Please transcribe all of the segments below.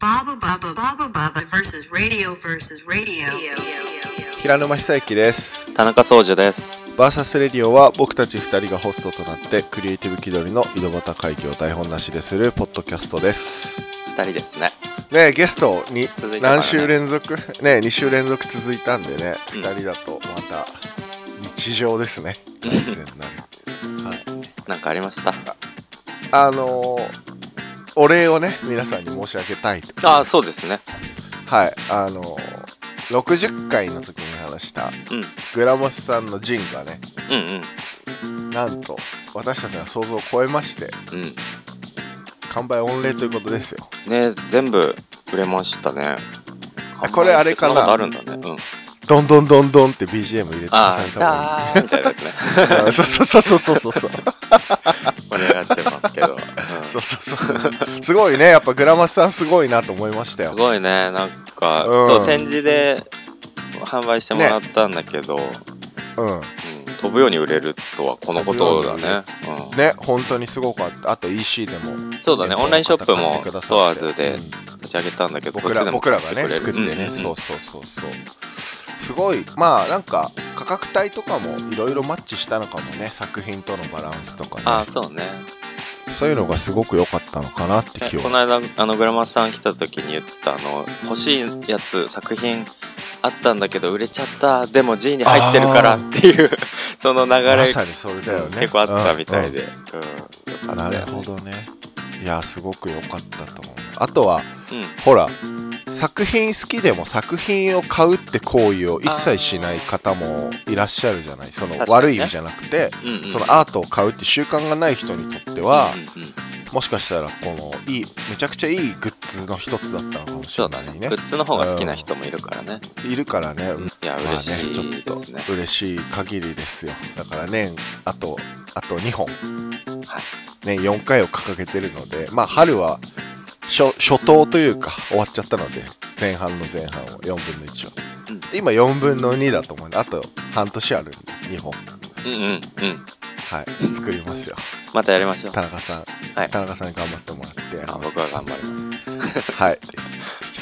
Baba Baba Baba Baba versus radio versus radio. 平沼久之です。田中総司です。バーサスレディオは僕たち2人がホストとなってクリエイティブ気取りの井戸端会議を台本なしでするポッドキャストです。二人ですね。ねゲストに続いたからね何週連続？ね2週連続続いたんでね、うん。2人だとまた日常ですね。完全なるはい。なんかありました？あのーお礼をね皆さんに申し上げたいとああ、そうですね。はいあのー60回の時に話したうん。グラモスさんのジンがねうんうん。なんと私たちの想像を超えましてうん。完売御礼ということですよね全部売れましたね。あこれあれかな？あるんだね。うん。どんどんどんどんって BGM 入れてああ、たいなですね。そうそうそうそうそうそう盛り上がってますけど。うんそうそうそう。すごいね。やっぱグラマスさんすごいなと思いましたよ。すごいね、なんか、うん。そう、展示で販売してもらったんだけど、うん。うん。飛ぶように売れるとはこのことだね。うんね本当にすごかった。あと EC でも。そうだね、オンラインショップも買ってくださってストアーズでうん立ち上げたんだけど、僕らそっちでも僕らがね作ってね、うんうんうん。そうそうそうそう。すごい。まあなんか価格帯とかもいろいろマッチしたのかもね。作品とのバランスとかね。ああ、そうね。そういうのがすごく良かったのかなって気はねこの間あのグラマスさん来た時に言ってたあの欲しいやつ作品あったんだけど売れちゃったでも G に入ってるからっていう その流まれさにそれだよね。結構あったみたいで、ううんよんね。なるほどね。いやすごく良かったと思う。あとはうん。ほら作品好きでも作品を買うって行為を一切しない方もいらっしゃるじゃない。その悪い意味じゃなくて、うんうん。そのアートを買うって習慣がない人にとっては、うんうんもしかしたらこのいいめちゃくちゃいいグッズの一つだったのかもしれないね。グッズの方が好きな人もいるからね。いるからね、うん。いやまあ嬉しいね、ちょっと嬉しい限りですよ。だから年あとあと2本。はい。年4回を掲げてるのでまあ春は初初頭というか終わっちゃったので前半の前半を4分の1を、うん。今4分の2だと思うんであと半年あるんで2本。うんうんうん。はい。作りますよ。またやりましょう。田中さん、はい。田中さんに頑張ってもらってあ僕は頑張ります。はい。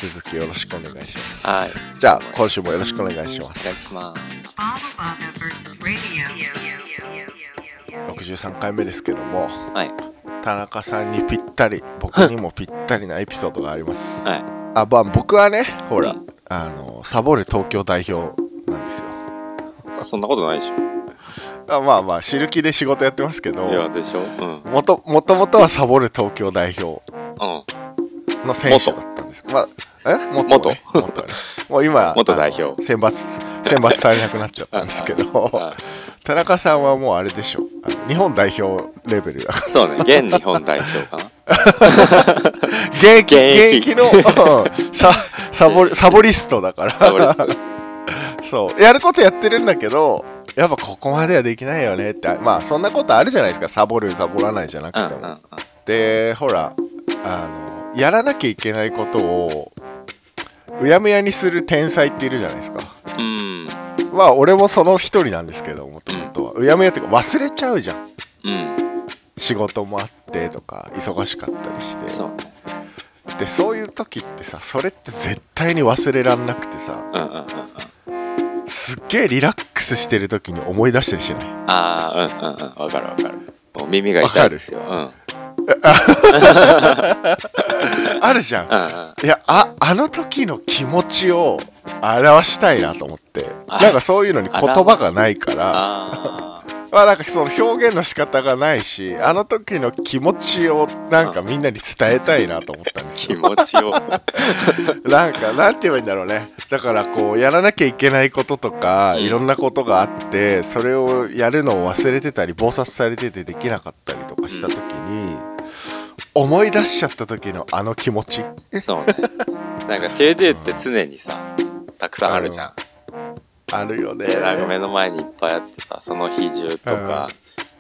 引き続きよろしくお願いします。はい。じゃあ今週もよろしくお願いしまお願いすします。Baba Baba versus radio. 63回目ですけども。はい田中さんにぴったり僕にもぴったりなエピソードがあります。はい。あまあ僕はねほら、うん。あのサボる東京代表なんですよ。そんなことないでしょ。あまあまあ知る気で仕事やってますけどいやでしょ。うん。うんもともとはサボる東京代表の選手だったんです。まあえ？元,、元ね、元。ね。もう今元代表。選抜選抜されなくなっちゃったんですけど。はい。田中さんはもうあれでしょ。あの日本代表レベルだから。そうね現日本代表かな。現役のうんササボサボリストだから。そう。やることやってるんだけどやっぱここまではできないよねって。まあそんなことあるじゃないですか。サボるサボらないじゃなくても、でほらあのやらなきゃいけないことをうやむやにする天才っているじゃないですか。うんまあ俺もその一人なんですけどもともとは。うやむやっていうか忘れちゃうじゃん。うん仕事もあってとか忙しかったりして。そうね。でそういう時ってさそれって絶対に忘れらんなくてさうんうんうんうんすっげえリラックスしてる時に思い出したりしない？ああうんうんうん。わかるわかる。もう耳が痛いですよ。うんうんあるじゃん。うんいやああの時の気持ちを表したいなと思って。あなんかそういうのに言葉がないから。あまあなんかその表現の仕方がないしあの時の気持ちをなんかみんなに伝えたいなと思ったんですー気よ持ちを。なんかなんて言えばいいんだろうね。だからこうやらなきゃいけないこととかうん。いろんなことがあってそれをやるのを忘れてたり忙殺されててできなかったりとかした時に思い出しちゃった時のあの気持ち。そうね。なんか TD って常にさたくさんあるじゃん。あるよね。でなんか目の前にいっぱいあってさその日中とか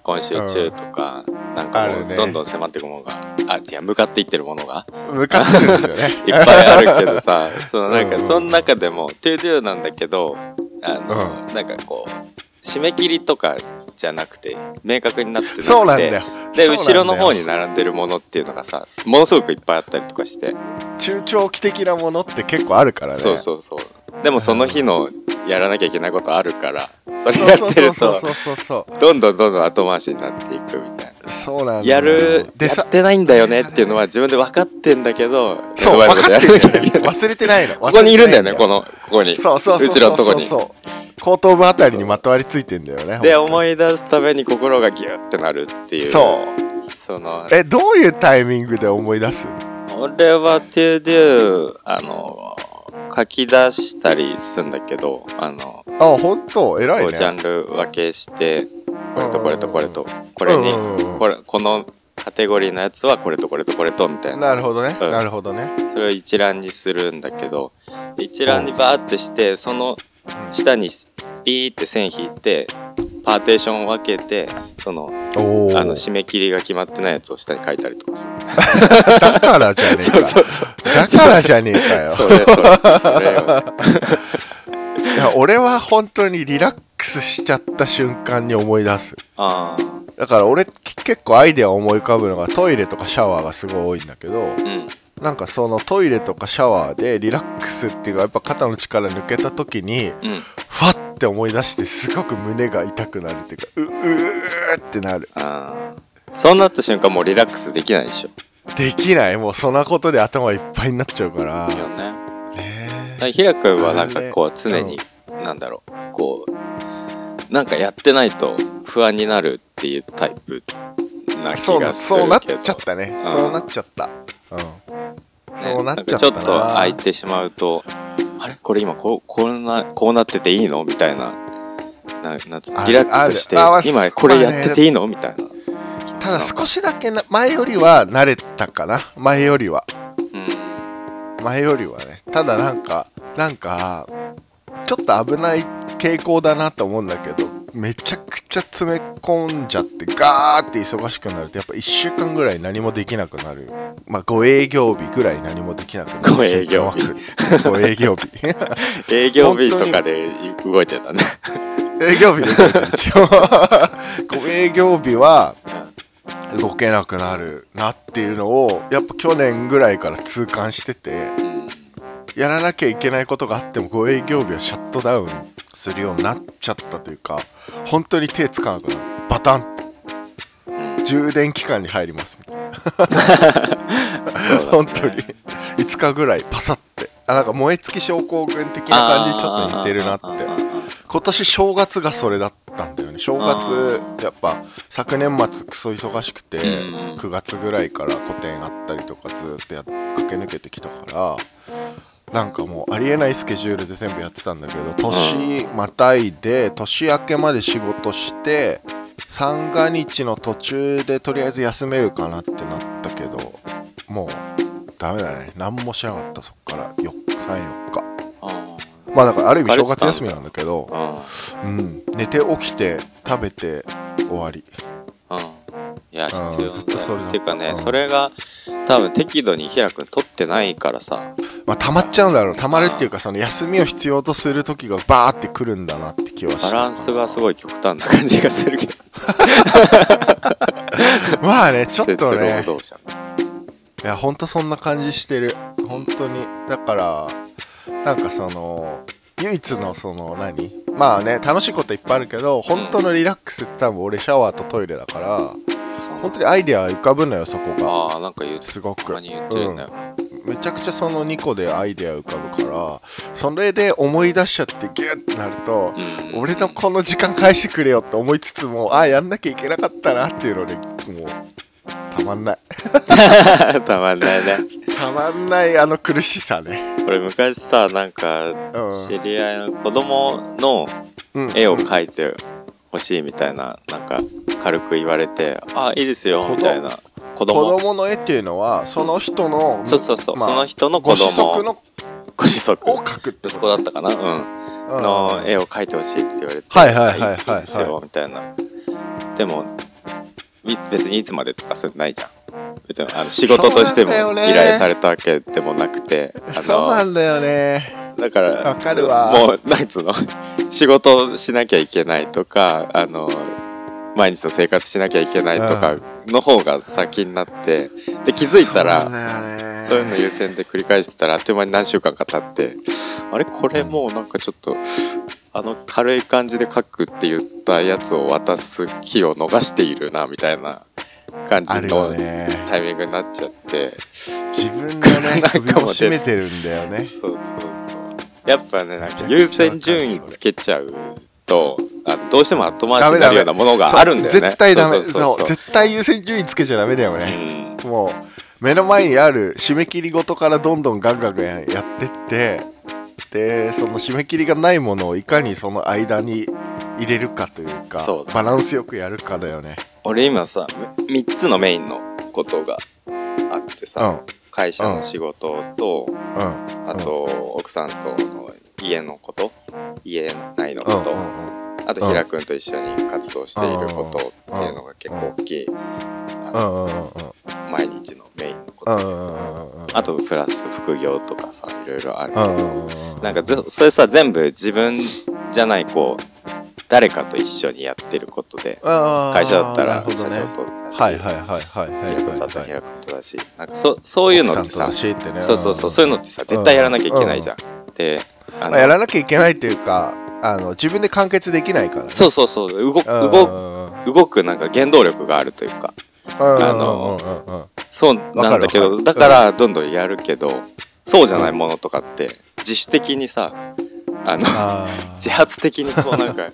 今週中とかなんかもうどんどん迫っていくものがあいや向かっていってるものが向かってるんですよね。いっぱいあるけどさそのなんかうん。その中でも ToDo なんだけどあの、なんかこう締め切りとかじゃなくて明確になってなくて。そうなんだよ。で後ろの方に並んでるものっていうのがさものすごくいっぱいあったりとかして、中長期的なものって結構あるからね。そうそうそう。でもその日のやらなきゃいけないことあるからそれやってるとどんどんどんどん後回しになっていくみたいな。そうなんやるやってないんだよねっていうのは自分で分かってんだけどそう分かって忘れてないの。ここにいるんだよねこののここに。そうそうそう後ろのとこに。そう後頭部あたりにまとわりついてんだよねで思い出すために心がギュッてなるっていう。そう。そのえどういうタイミングで思い出す？俺は to do あの書き出したりするんだけどあのあ本当？偉いね。ジャンル分けしてこれとこれとこれとこれにこれこのカテゴリーのやつはこれとこれとこれとみたいななるほどね、うん。なるほどね。それを一覧にするんだけど一覧にバーってしてその下にピーって線引いてパーテーションを分けてそのあの締め切りが決まってないやつを下に書いたりとか。だからじゃねえか。だからじゃねえかよ。いや俺は本当にリラックスしちゃった瞬間に思い出す。あだから俺結構アイデア思い浮かぶのがトイレとかシャワーがすごい多いんだけどあうん。なんかそのトイレとかシャワーでリラックスっていうかやっぱ肩の力抜けた時にうんファッて思い出してすごく胸が痛くなるっていうかううーってなる。ああそうなった瞬間もうリラックスできないでしょ。できない。もうそんなことで頭いっぱいになっちゃうから。いいよね。ねひらくんはなんかこう常になんだろう。こうなんかやってないと不安になるっていうタイプな気がするけど。そうなっちゃったね。ん。そうなっちゃった。うん。ねそうなっちゃったなんかちょっと空いてしまうとあれ？これ今こうこんなこうなってていいの？みたいな。ななリラックスして今これやってていいの？みたいな。ただ少しだけな前よりは慣れたかな？前よりは。う前よりはね。ただなんかなんかちょっと危ない傾向だなと思うんだけどめちゃくちゃ詰め込んじゃってガーって忙しくなるとやっぱ1週間ぐらい何もできなくなるまあ5営業日ぐらい何もできなくなる。5営業日。5営業日。ん 営業日とかで動いてたね。営業日で動い一応5営業日は動けなくなるなっていうのをやっぱ去年ぐらいから痛感しててやらなきゃいけないことがあっても5営業日はシャットダウンするようになっちゃったというか本当に手つかなくなる。バタン。充電期間に入りますみたいな 本当に。5日ぐらいパサって。あなんか燃え尽き症候群的な感じにちょっと似てるなって。今年正月がそれだったんだよね。正あ月やっぱ昨年末クソ忙しくてうん9月ぐらいから個展あったりとかずーっとやっ駆け抜けてきたからなんかもうありえないスケジュールで全部やってたんだけど年またいで年明けまで仕事して三が日の途中でとりあえず休めるかなってなったけどもうダメだね。何もしなかったそっから。4 34日。あまあだからある意味正月休みなんだけどうん、寝て起きて食べて終わり。ーうん。いや必うん要だっていうかねうん。それが多分適度にひらくん取ってないからさ。まあ溜まっちゃうんだろう。溜まるっていうかその休みを必要とする時がバーってくるんだなって気はした。バランスがすごい極端な感じがするけど まあねちょっとね。いやほんとそんな感じしてる。本当に。だからなんかその唯一のその何？まあね楽しいこといっぱいあるけど本当のリラックスって多分俺シャワーとトイレだから本当にアイデア浮かぶのよそこが。ああなんか言うすごく。たまに言ってるよね、めちゃくちゃその2個でアイデア浮かぶからそれで思い出しちゃってギュッてなるとうん。俺のこの時間返してくれよって思いつつもああやんなきゃいけなかったなっていうのでもうたまんない。たまんないね。たまんないあの苦しさね。俺昔さなんかうん。知り合いの子供のうん。絵を描いてほしいみたいななんか軽く言われて「あいいですよ」みたいな。子子供供の絵っていうのはその人のそうそうそう、まあその人の子ご子息供のご子息。を描くって息子だったかな。うん。うん。の絵を描いてほしいって言われて「はいはいはいはいいいですよ」みたいな。でもい別にいつまでとかそういうのないじゃん。別にあの仕事としても依頼されたわけでもなくてあそうなのんだよねだからわかるわ。もうなんつうの？仕事しなきゃいけないとかあの毎日の生活しなきゃいけないとかの方が先になってで気づいたらそういうの優先で繰り返してたらあっという間に何週間か経ってあれ？これもうなんかちょっとあの軽い感じで書くって言ったやつを渡す日を逃しているなみたいな感じのタイミングになっちゃって。自分がねなんか首もうを絞めてるんだよね。そうやっぱねなんか優先順位つけちゃうとあどうしても後回しになるようなものがあるんだよね。絶対ダメ。そそう絶対優先順位つけちゃダメだようね、ん。もう目の前にある締め切りごとからどんどんガンガンやってってでその締め切りがないものをいかにその間に入れるかというかそうバランスよくやるかだよね。俺今さ3つのメインのことがあってさ、うん会社の仕事と、うん。あと、奥さんとの家のこと家内のうんこと、うんあと、うん。ひらくんと一緒に活動していることっていうのが結構大きい、あの毎日のメインのこと、あとプラス副業とかさいろいろある、うんうんうんうん。なんかぜそれさ全部自分じゃないこう誰かと一緒にやってることで会社だったら社長とはいはいはいはいだしなんかそそういうのってさ奥さんとだしってね。そうそうそうそういうのってさ絶対やらなきゃいけないじゃん、であの、まあやらなきゃいけないっていうかあの自分で完結できないからね。そうそうそう動くうん動動くなんか原動力があるというか。あのうんうんうんうん。そうなんだけどわかるわかる。だからどんどんやるけどそうじゃないものとかって自主的にさあのあ 自発的にこうなんか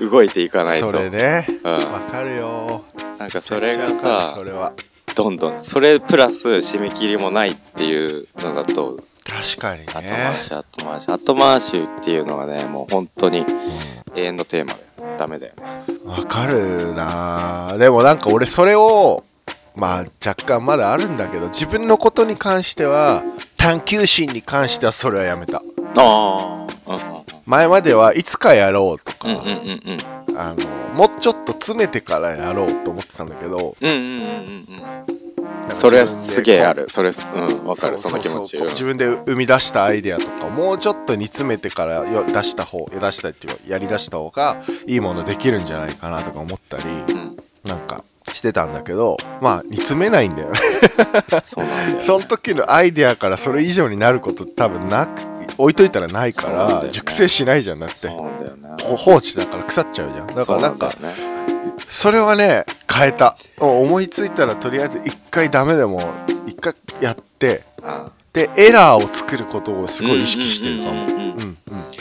動いていかないーと。それね。うん。わかるよなんかそれがさるそれは。どんどんそれプラス締め切りもないっていうのだと確かにね。後回し後回し後回しっていうのがねもう本当に永遠のテーマだよ。ダメだよね。わかるな。でもなんか俺それをまあ若干まだあるんだけど自分のことに関しては探求心に関してはそれはやめた。ああうんうん。前まではいつかやろうとか、うんうんうんうんあのもうちょっと詰めてからやろうと思ってたんだけどうんうんうんうんうん。それはすげえある。それうんわかる。その気持ち。自分で生み出したアイデアとかもうちょっと煮詰めてからよ出した方出したっていうかやり出した方がいいものできるんじゃないかなとか思ったりうん。なんかしてたんだけどまあ煮詰めないんだよね。そうなんだよね。その時のアイデアからそれ以上になること多分なく置いといたらないから、熟成しないじゃんだって。放置だから腐っちゃうじゃん。だからなんかそれはね変えた。思いついたらとりあえず一回ダメでも一回やってあでエラーを作ることをすごい意識してるかも。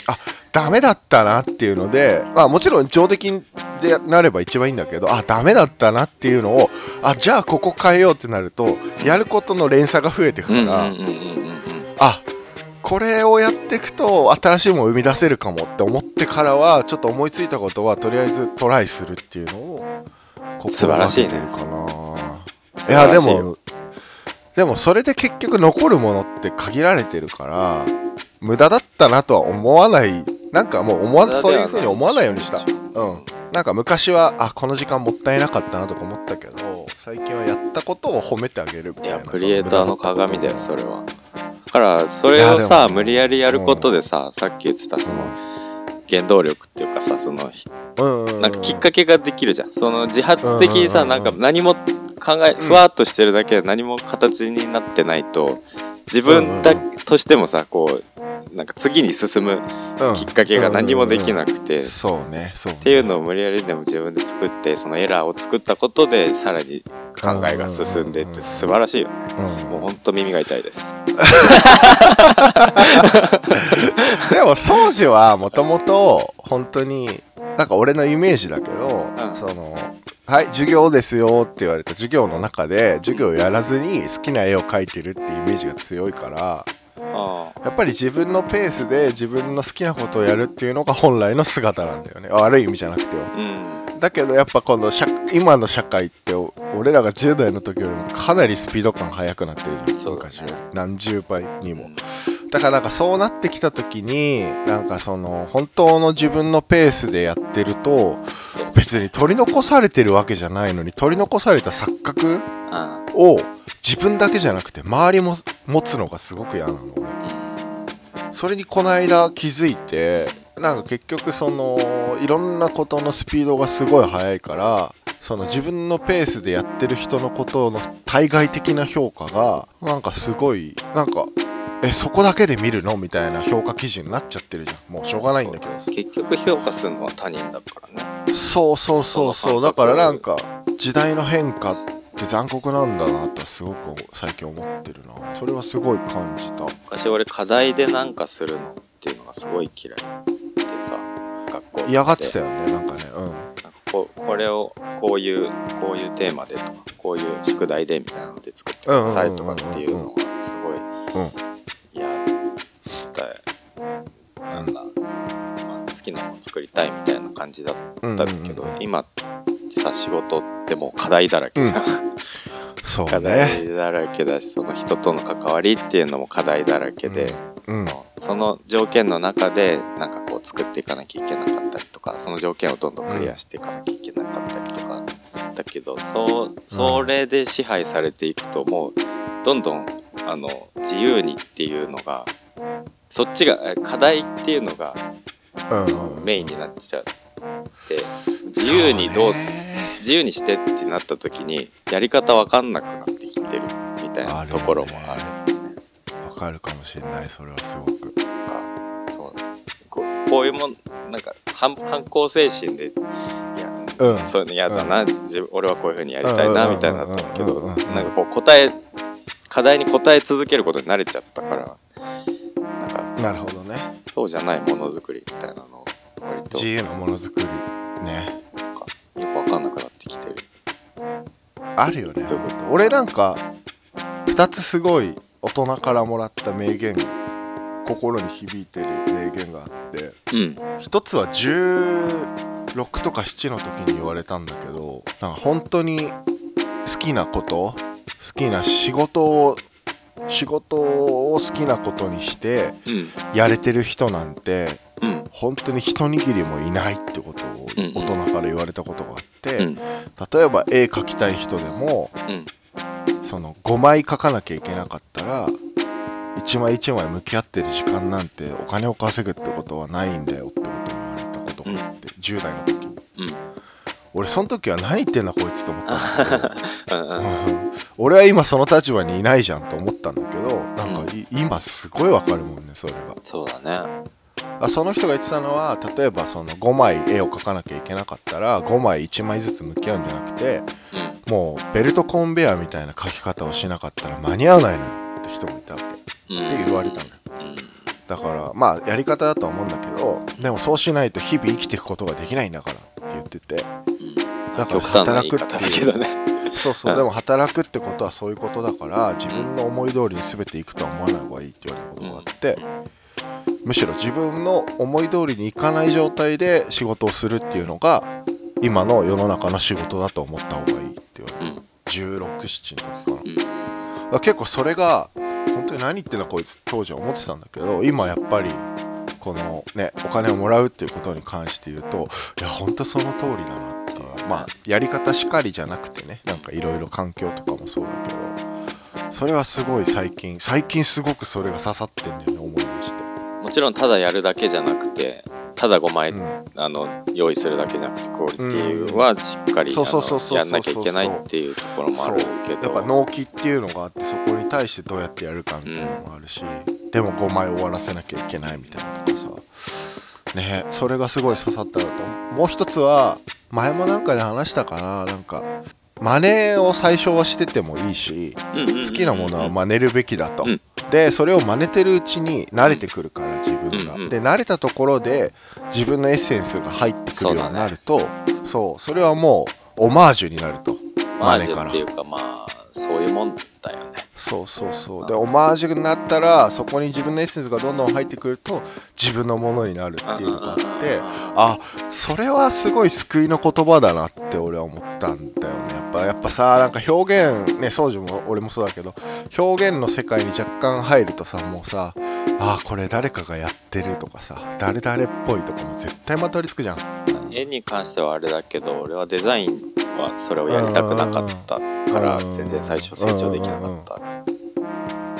あダメだったなっていうのでまあもちろん上出来でなれば一番いいんだけどあダメだったなっていうのをあじゃあここ変えようってなるとやることの連鎖が増えてくから、あこれをやっていくと新しいものを生み出せるかもって思ってからはちょっと思いついたことはとりあえずトライするっていうのを素晴らしいね心がけてるかな。素いやでもでもそれで結局残るものって限られてるから無駄だったなとは思わない。なんかもう思わそういうふうに思わないようにした。うん。なんか昔はあこの時間もったいなかったなとか思ったけど最近はやったことを褒めてあげるみたいな。いやクリエイターの鏡だよそれは。だからそれをさ無理やりやることでささっき言ってたその原動力っていうかさそのうんうんうん。なんかきっかけができるじゃん。その自発的にさうんうんうんうん。なんか何も考えふわっとしてるだけで何も形になってないと自分だとしてもさこうなんか次に進むうん。きっかけが何もできなくてっそうねそうね。ていうのを無理やりでも自分で作ってそのエラーを作ったことでさらに考えが進んでって素晴らしいよね。うん。もうほんと耳が痛いです。でも宗司はもともと本当になんか俺のイメージだけど、ん。そのはい授業ですよって言われた授業の中で授業をやらずに好きな絵を描いてるっていうイメージが強いからあやっぱり自分のペースで自分の好きなことをやるっていうのが本来の姿なんだよね。悪い意味じゃなくてよ。うん。だけどやっぱこの社今の社会って俺らが10代の時よりもかなりスピード感速くなってるじゃん、昔は。何十倍にもだからなんかそうなってきた時になんかその本当の自分のペースでやってると別に取り残されてるわけじゃないのに取り残された錯覚あを自分だけじゃなくて周りも持つのがすごく嫌なの俺。それにこの間気づいてなんか結局そのいろんなことのスピードがすごい速いからその自分のペースでやってる人のことの対外的な評価がなんかすごいなんかえそこだけで見るの？みたいな評価基準になっちゃってるじゃん。もうしょうがないんだけど。結局評価するのは他人だからね。そうそうそうそう。だからなんか時代の変化って残酷なんだなとすごく最近思ってるな。それはすごい感じた。昔俺課題でなんかするのっていうのがすごい嫌いでさ学校で嫌がってたよねなんかね。うん。なんかこうこれをこういうこういうテーマでとかこういう宿題でみたいなので作ってくださいとかっていうのがすごいうん嫌だなんだ、まあ、好きなもの作りたいみたいな感じだったんだけど、うんうんうん。今さ仕事ってもう課題だらけじゃん、課そうね。題だらけだしその人との関わりっていうのも課題だらけで、うん。その条件の中でなんかこう作っていかなきゃいけなかったりとかその条件をどんどんクリアしていかなきゃいけなかったりとか、だけどそうそれで支配されていくともうどんどんあの自由にっていうのがそっちがえ課題っていうのがうんメインになっちゃって自由にどう自由にしてってなった時にやり方わかんなくなってきてるみたいなところもある。わかるかもしれないそれはすごく。かそう。ここういうもんなんか反反抗精神でいやうん。そういうの嫌だな、自分俺はこういう風にやりたいなみたいになったんだけどうんうんうんうんなんかこう答え課題に答え続けることに慣れちゃったから。なんかなるほどね。そうじゃないものづくりみたいなのを割と。自由なものづくりね。なんかよくわかんなくなってきてる。あるよね。俺なんか2つすごい大人からもらった名言心に響いてる名言があって。うん。一つは16とか7の時に言われたんだけどなんか本当に好きなこと好きな仕事を仕事を好きなことにしてうん。やれてる人なんてうん。本当に一握りもいないってことをうん。大人から言われたことがあって、うん。例えば絵描きたい人でもうん。その5枚描かなきゃいけなかったら1枚1枚向き合ってる時間なんてお金を稼ぐってことはないんだよってことを言われたことがあって、10代の時俺その時は何言ってんだこいつと思った。俺は今その立場にいないじゃんと思ったんだけどなんかい今すごいわかるもんねそれが。そうだね。あその人が言ってたのは例えばその5枚絵を描かなきゃいけなかったら5枚1枚ずつ向き合うんじゃなくてもうベルトコンベヤーみたいな描き方をしなかったら間に合わないのよって人もいたわけ。ってうん。うん言われたのよだからまあやり方だとは思うんだけどでもそうしないと日々生きていくことができないんだからって言ってて。だから働くっていう。そうそう。でも働くってことはそういうことだから自分の思い通りに全ていくとは思わない方がいいって言われたことがあってむしろ自分の思い通りにいかない状態で仕事をするっていうのが今の世の中の仕事だと思った方がいいって言われて1617の時かな。結構それが当に何言ってんだこいつ当時は思ってたんだけど今やっぱりこのねお金をもらうっていうことに関して言うといや本当その通りだなってまあやり方しかりじゃなくてねなんかいろいろ環境とかもそうだけどそれはすごい最近最近すごくそれが刺さってんだよね思い出して。もちろんただやるだけじゃなくてただ5枚、うん。あの用意するだけじゃなくてクオリティはしっかり、やんなきゃいけないっていうところもあるけど。やっぱ納期っていうのがあってそこに対してどうやってやるかみたいなのもあるし、でも5枚終わらせなきゃいけないみたいなとかさ。ね。それがすごい刺さったなと。もう一つは前もなんかで話したかな。なんか真似を最初はしててもいいし好きなものは真似るべきだと、うん。でそれを真似てるうちに慣れてくるから自分が、うんうんで慣れたところで自分のエッセンスが入ってくるようになるとそう,、それはもうオマージュになると。マージュっていうかまあそういうもんだよね。そうそうそう。でオマージュになったらそこに自分のエッセンスがどんどん入ってくると自分のものになるっていうのがあってあそれはすごい救いの言葉だなって俺は思ったんだよね。やっぱやっぱさなんか表現ね宗樹も俺もそうだけど表現の世界に若干入るとさもうさあこれ誰かがやってるとかさ誰々っぽいとかも絶対まとわりつくじゃん。絵に関してはあれだけど俺はデザインはそれをやりたくなかったからうん。全然最初成長できなかった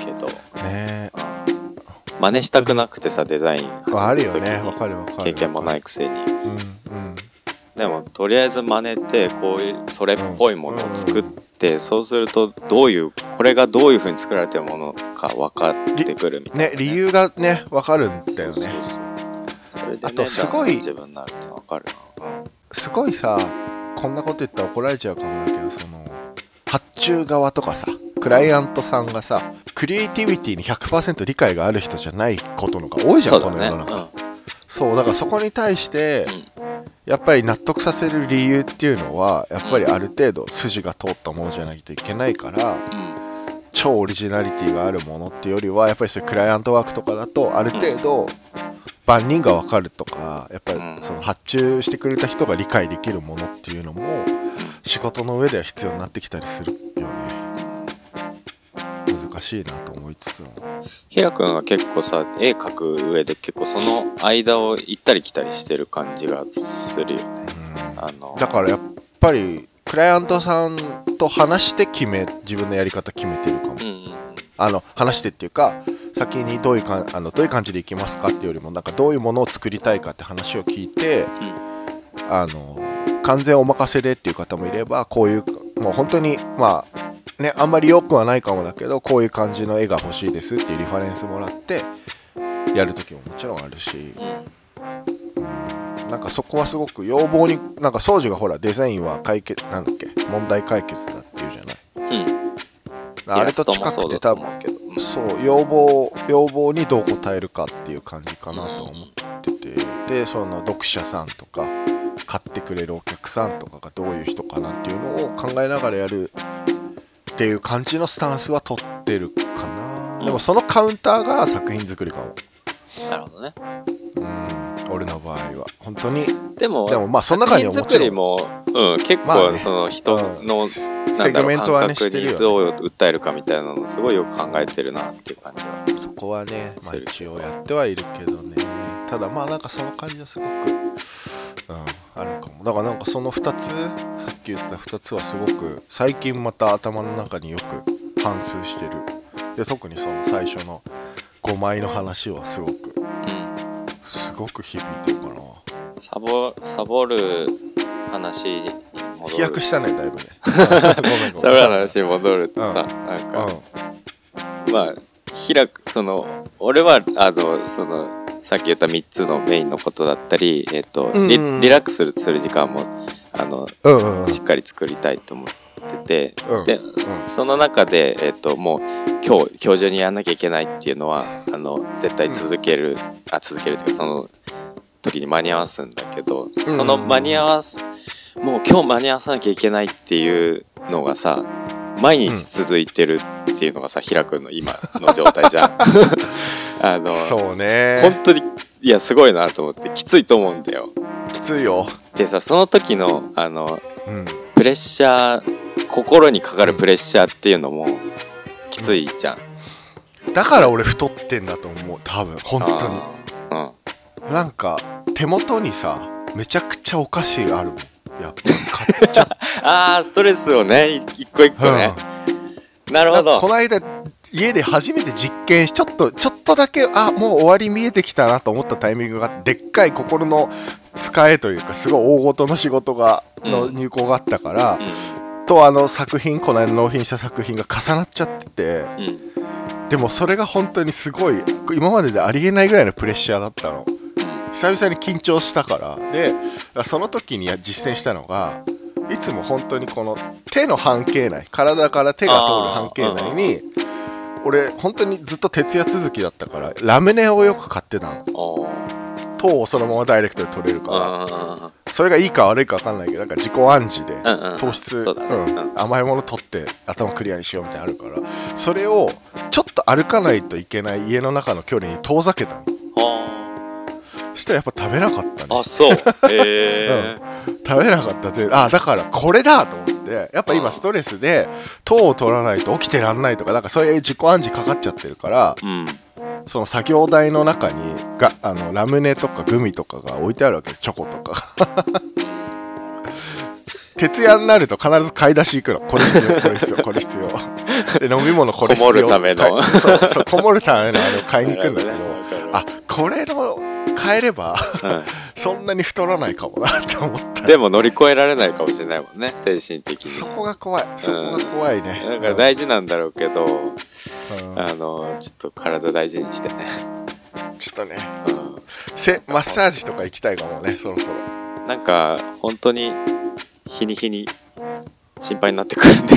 けど。ね。えう真似したくなくてさデザインああるよね。わかるわかる。経験もないくせに。うんうん。でもとりあえず真似てこういうそれっぽいものを作って、そうするとどういうこれがどういう風に作られてるものか分かってくるみたいな、ね。理由がねわかるんだよね。あとねすごい自分になるって分かるな、うん。すごいさこんなこと言ったら怒られちゃうかもだけどその発注側とかさクライアントさんがさクリエイティビティに100%理解がある人じゃないことのが多いじゃん、この世の中、そうだからそこに対して、やっぱり納得させる理由っていうのはやっぱりある程度筋が通ったものじゃないといけないから超オリジナリティがあるものっていうよりはやっぱりそういうクライアントワークとかだとある程度万人が分かるとかやっぱりその発注してくれた人が理解できるものっていうのも仕事の上では必要になってきたりするよね。しいなと思いつつも。ひらくんは結構さ絵描く上で結構その間を行ったり来たりしてる感じがするよね。あのだからやっぱりクライアントさんと話して決め自分のやり方決めてるかも。うんうんあの話してっていうか先にどういうかあのどういう感じでいきますかっていうよりもなんかどういうものを作りたいかって話を聞いて、あの完全お任せでっていう方もいればこういうもう本当にまあねあんまり良くはないかもだけどこういう感じの絵が欲しいですっていうリファレンスもらってやる時ももちろんあるし。なんかそこはすごく要望になんか掃除がほらデザインは解決なんだっけ問題解決だっていうじゃない。うん。うんあれと近くて多分そう要望要望にどう応えるかっていう感じかなと思ってて。でその読者さんとか買ってくれるお客さんとかがどういう人かなっていうのを考えながらやるっていう感じのスタンスは取ってるかな、うん。でもそのカウンターが作品作りかも。なるほどね。うん。俺の場合は。本当に。でもでもまあその中にはも作品作りも、うん、結まあね。構その人の、うん。なんだろうセグメントはね感覚にどう訴えるかみたいなのすごいよく考えてるなっていう感じは。そこはね、まあ、一応やってはいるけどね。ただまあなんかその感じはすごく、うん、あるかも。だからなんかその2つき言った2つはすごく最近また頭の中によく反芻してる。で特にその最初の5枚の話はすごくうんすごく響いてるかな。サボサボる話に戻る。飛躍したねだいぶね。ごめんごめん。サボる話に戻るとさ、うん。なんか、うまあ開くその俺はあのそのさっき言った3つのメインのことだったり、えっとうんうん。リリラックスする時間もあのんうんうんうん。しっかり作りたいと思ってて、うん。で、その中で、えっともう今日今日中にやんなきゃいけないっていうのはあの絶対続ける、あ続けるっていうかその時に間に合わすんだけど、うん。その間に合わすもう今日間に合わさなきゃいけないっていうのがさ毎日続いてるっていうのがさ、ひらくんの今の状態じゃん。あのそうね。本当にいやすごいなと思ってきついと思うんだよ。きついよでさその時のあのうんプレッシャー心にかかるプレッシャーっていうのもきついじゃん。だから俺太ってんだと思う多分本当にあーなんか手元にさめちゃくちゃお菓子があるもんやっぱり買っちゃっ あーストレスをねい一個一個ね。なるほど。この間家で初めて実験しちょっとちょっとだけあもう終わり見えてきたなと思ったタイミングがでっかい心の使えというかすごい大事の仕事がのうん入稿があったから、うとあの作品この間納品した作品が重なっちゃっててでもそれが本当にすごい今まででありえないぐらいのプレッシャーだったの。久々に緊張したから。でその時にや実践したのがいつも本当にこの手の半径内体から手が通る半径内に俺本当にずっと徹夜続きだったからラムネをよく買ってたの。糖をそのままダイレクトで取れるから。あそれがいいか悪いか分かんないけどなんか自己暗示でーうんうん。糖質、甘いもの取って頭クリアにしようみたいなのあるから。それをちょっと歩かないといけない家の中の距離に遠ざけたの。そしたらやっぱ食べなかったね。あそう。へえ食べなかったであだからこれだと思ってやっぱ今ストレスで糖を取らないと起きてらんないとかなんかそういう自己暗示かかっちゃってるからうん。その作業台の中にがあのラムネとかグミとかが置いてあるわけです。チョコとかが。徹夜になると必ず買い出し行くの。これ必要これ必要これ必要。で飲み物これ必要。こもるための。はい。そうそうこもるためのあれを買いに行くんだけど。あこれの買えればうんそんなに太らないかもなって思った。でも乗り越えられないかもしれないもんね精神的に。そこが怖い。そこが怖いね。だから大事なんだろうけど、うん。あのちょっと体大事にしてね、ちょっとね。うせマッサージとか行きたいかもねそろそろ。ん、なんか本当に日に日に心配になってくるんで。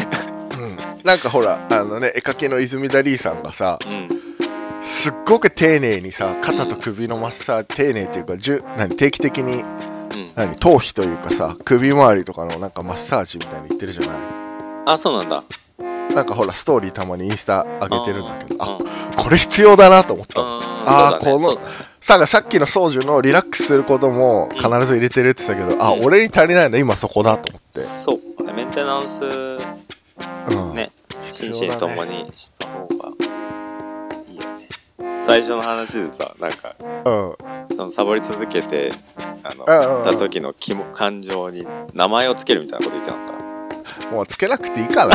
うん。なんかほらあのね絵描きの泉田リーさんがさうんすっごく丁寧にさ肩と首のマッサージ丁寧っていうかじゅ何定期的に何頭皮というかさ首周りとかのなんかマッサージみたいに言ってるじゃない？あそうなんだ。なんかほらストーリーたまにインスタ上げてるんだけどあうん。これ必要だなと思ったの。あーそうだね。このささっきの宗樹のリラックスすることも必ず入れてるって言ってたけど、あうん。俺に足りないの今そこだと思って、そう。メンテナンスうん。ね心身ともにし最初の話でさなんかうん。そのサボり続けてあのうんうんうん。た時の気も感情に名前をつけるみたいなこと言ってなかっもうつけなくていいかな、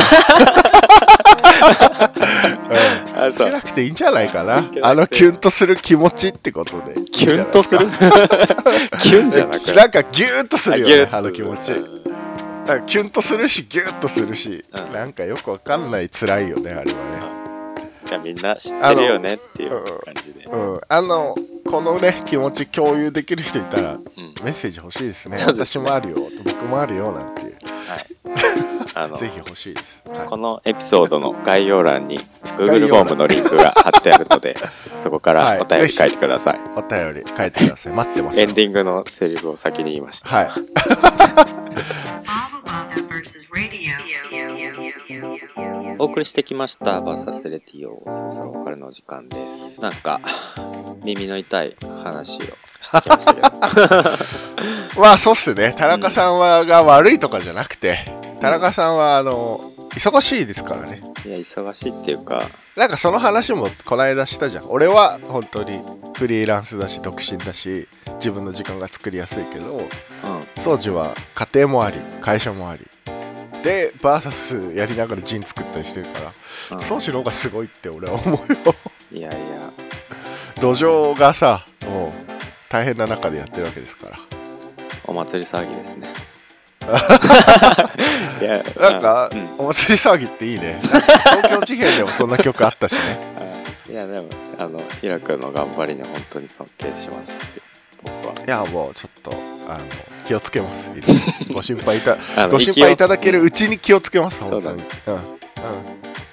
うん。つけなくていいんじゃないかな。あのキュンとする気持ちってことで。キュンとする？キュンじゃなくなんかギューッとするよねああの気持ち。うん。なんかキュンとするしギューッとするし、うん。なんかよくわかんない辛いよねあれはねいやみんな知ってるよねっていう感じで、うんあのこのね気持ち共有できる人いたらうん。メッセージ欲しいですね。すね。私もあるよ僕もあるよなんていう。はい。あの ぜひ欲しいです、はい。このエピソードの概要欄に Google フォームのリンクが貼ってあるのでそこかはい。らお便り書いてください、お便り書いてください。待ってますエンディングのセリフを先に言いました。はい お送りしてきましたバーサスレディオそろそろお別れのお時間です。なんか耳の痛い話をしてきましたけど。まあそうっすね。田中さんはが悪いとかじゃなくて田中さんはあの忙しいですからね。いや忙しいっていうかなんかその話もこの間したじゃん。俺は本当にフリーランスだし独身だし自分の時間が作りやすいけどうん。宗樹は家庭もあり会社もありでバーサスやりながらジン作ったりしてるからうん。宗樹の方がすごいって俺は思うよ。いやいや。土壌がさもう大変な中でやってるわけですから。お祭り騒ぎですね。いやなんか、うん。お祭り騒ぎっていいね。東京事変でもそんな曲あったしね。いやでもあのひらくんの頑張りに本当に尊敬します。僕は。いやもうちょっとあの気をつけます。ご心配いたご心配いただけるうちに気をつけます本当に。そううん。うん。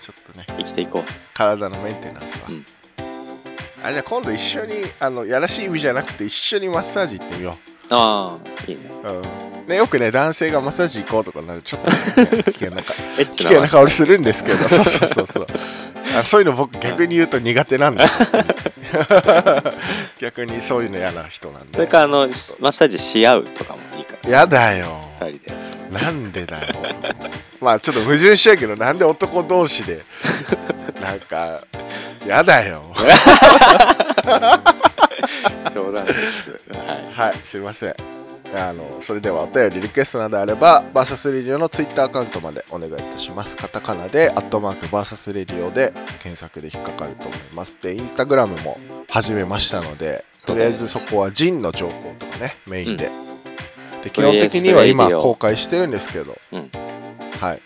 ちょっとね。生きていこう。体のメンテナンスは、うん。あじゃあ今度一緒にあのやらしい意味じゃなくて一緒にマッサージ行ってみよああいいね。う、うん。ね、よくね男性がマッサージ行こうとかなるとちょっと、ね、危険なか危険な香りするんですけど。そうそうそうそう。あそういうの僕逆に言うと苦手なんです 逆にそういうの嫌な人なんでそれからあのマッサージし合うとかもいいからやだよ。二人で。なんでだよ。まあちょっと矛盾しちゃうけどなんで男同士で なんかやだよ。冗談ですはい。はいすいませんあのそれではお便りリクエストなどあればバーサスレディオのツイッターアカウントまでお願いいたします。カタカナで「アットマークバーサスレディオ」で検索で引っかかると思います。でインスタグラムも始めましたのでとりあえずそこはジンの情報とかねメインで,、で基本的には今公開してるんですけど、うん。はい。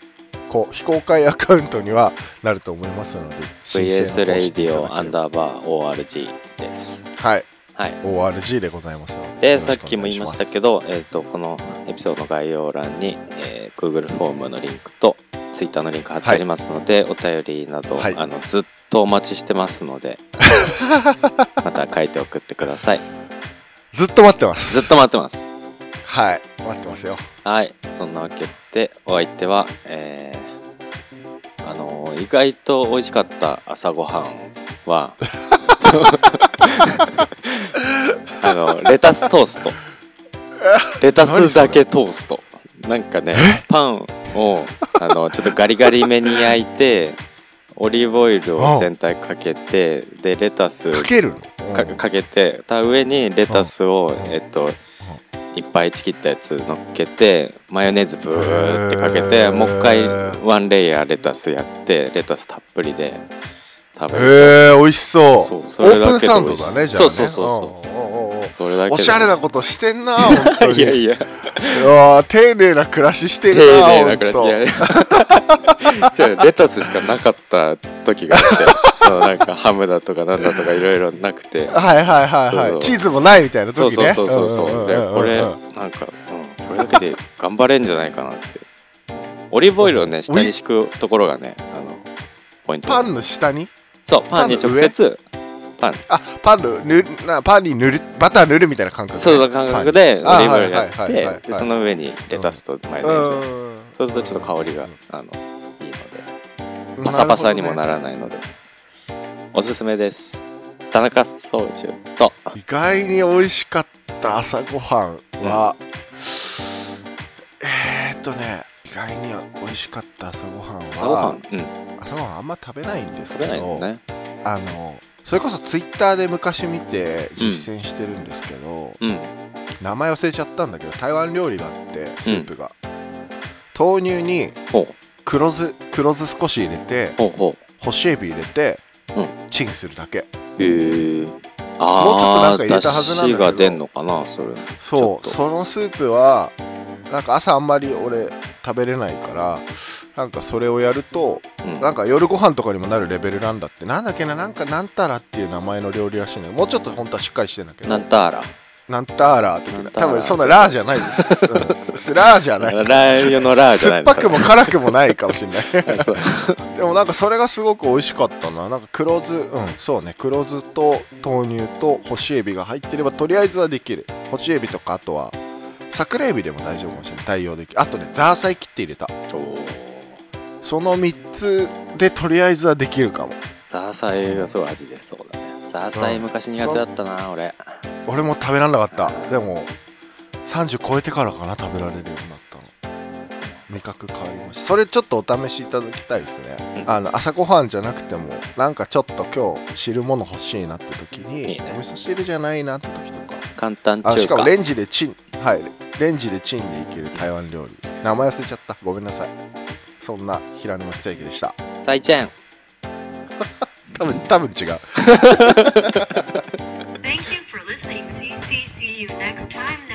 こう非公開アカウントにはなると思いますので VS 方レディオアンダーバー ORG です。はいはい。ORG でございますのでさっきも言いましたけどど、えー、とこのエピソードの概要欄に、えー Google フォームのリンクと Twitter のリンク貼ってありますので、お便りなど、はい。あのずっとお待ちしてますので また書いて送ってください。ずっと待ってます。ずっと待ってます。はい。待ってますよ。はい。そんなわけでお相手はえー、あの意外と美味しかった朝ごはんは あのレタストースト。レタスだけトースト。なんかねパンをあのちょっとガリガリめに焼いてオリーブオイルを全体かけてでレタスかけるの？かかけてた上にレタスをえっといっぱいちぎったやつ乗っけてマヨネーズブーってかけへてーもう一回ワンレイヤーレタスやってレタスたっぷりで食べる。へえ美味しそう。そうそオれだけでープンサンドだねじゃあね。そうそうそうそれだけで。おしゃれなことしてんな本当にいや。いやいやー丁寧な暮らしして丁るな寧な暮らし。いや レタスしかなかった時があって。そのなんかハムだとかなんだとかいろいろなくて。はいはいはいはい。そうチーズもないみたいなそうそう時ねそうそう。そうでこれうんなんか、うん、これだけで頑張れんじゃないかなって。オリーブオイルをね下に敷くところがねあのポイントパンの下に？そう。パン。に直接パン。あパンの塗るなパンに塗るバター塗るみたいな感覚そうそう感覚でオリーブオイルやってでその上にレタスとマヨネうーズ。ん。そうするとちょっと香りがあのいいので。うん。パサパサにもならないので。おすすめです。田中総中と。意外に美味しかった朝ごはんは、えー、っとね意外に美味しかった朝ごはん朝ごははん？うん朝ごはんあんま食べないんです食けどね。あのそれこそツイッターで昔見て実践してるんですけど、うん。名前忘れちゃったんだけど台湾料理があってスープが、豆乳に黒酢黒酢少し入れて干しエビ入れて、うん。チンするだけ。へえもうちょっとなああんか入れたはずなんだけど。が出んのかなそれ。そう。そのスープはなんか朝あんまり俺食べれないからなんかそれをやるとうん。なんか夜ご飯とかにもなるレベルなんだって。なんだっけななんかなんたらっていう名前の料理らしいんだけどもうちょっと本当はしっかりしてんだけど。なんたら。なんたら的ななんたら多分そんなラーじゃないです、うん、ラーじゃない。ラー油のラーじゃない。酸っぱくも辛くもないかもしれない。でもなんかそれがすごく美味しかったな。なんか黒酢うんそうね。黒酢と豆乳と干しエビが入ってればとりあえずはできる。干しエビとかあとは桜エビでも大丈夫かもしれない。対応できる。あとねザーサイ切って入れた。その3つでとりあえずはできるかも。ザーサイがすごい味出そうだね。ザーサイ昔苦手だったな俺。俺も食べられなかった。でも30超えてからかな食べられるようになったの。味覚変わりました。それちょっとお試しいただきたいですね、うん。あの朝ごはんじゃなくてもなんかちょっと今日汁物欲しいなって時にいいね。お味噌汁じゃないなって時とか。簡単あし中華かもレンジでチンはい。レンジでチンでいける台湾料理。名前忘れちゃった。ごめんなさい。そんな平沼ステーキでした。サイチェン多分多分違う。Thank you for listening. See, see, see you next time, next time.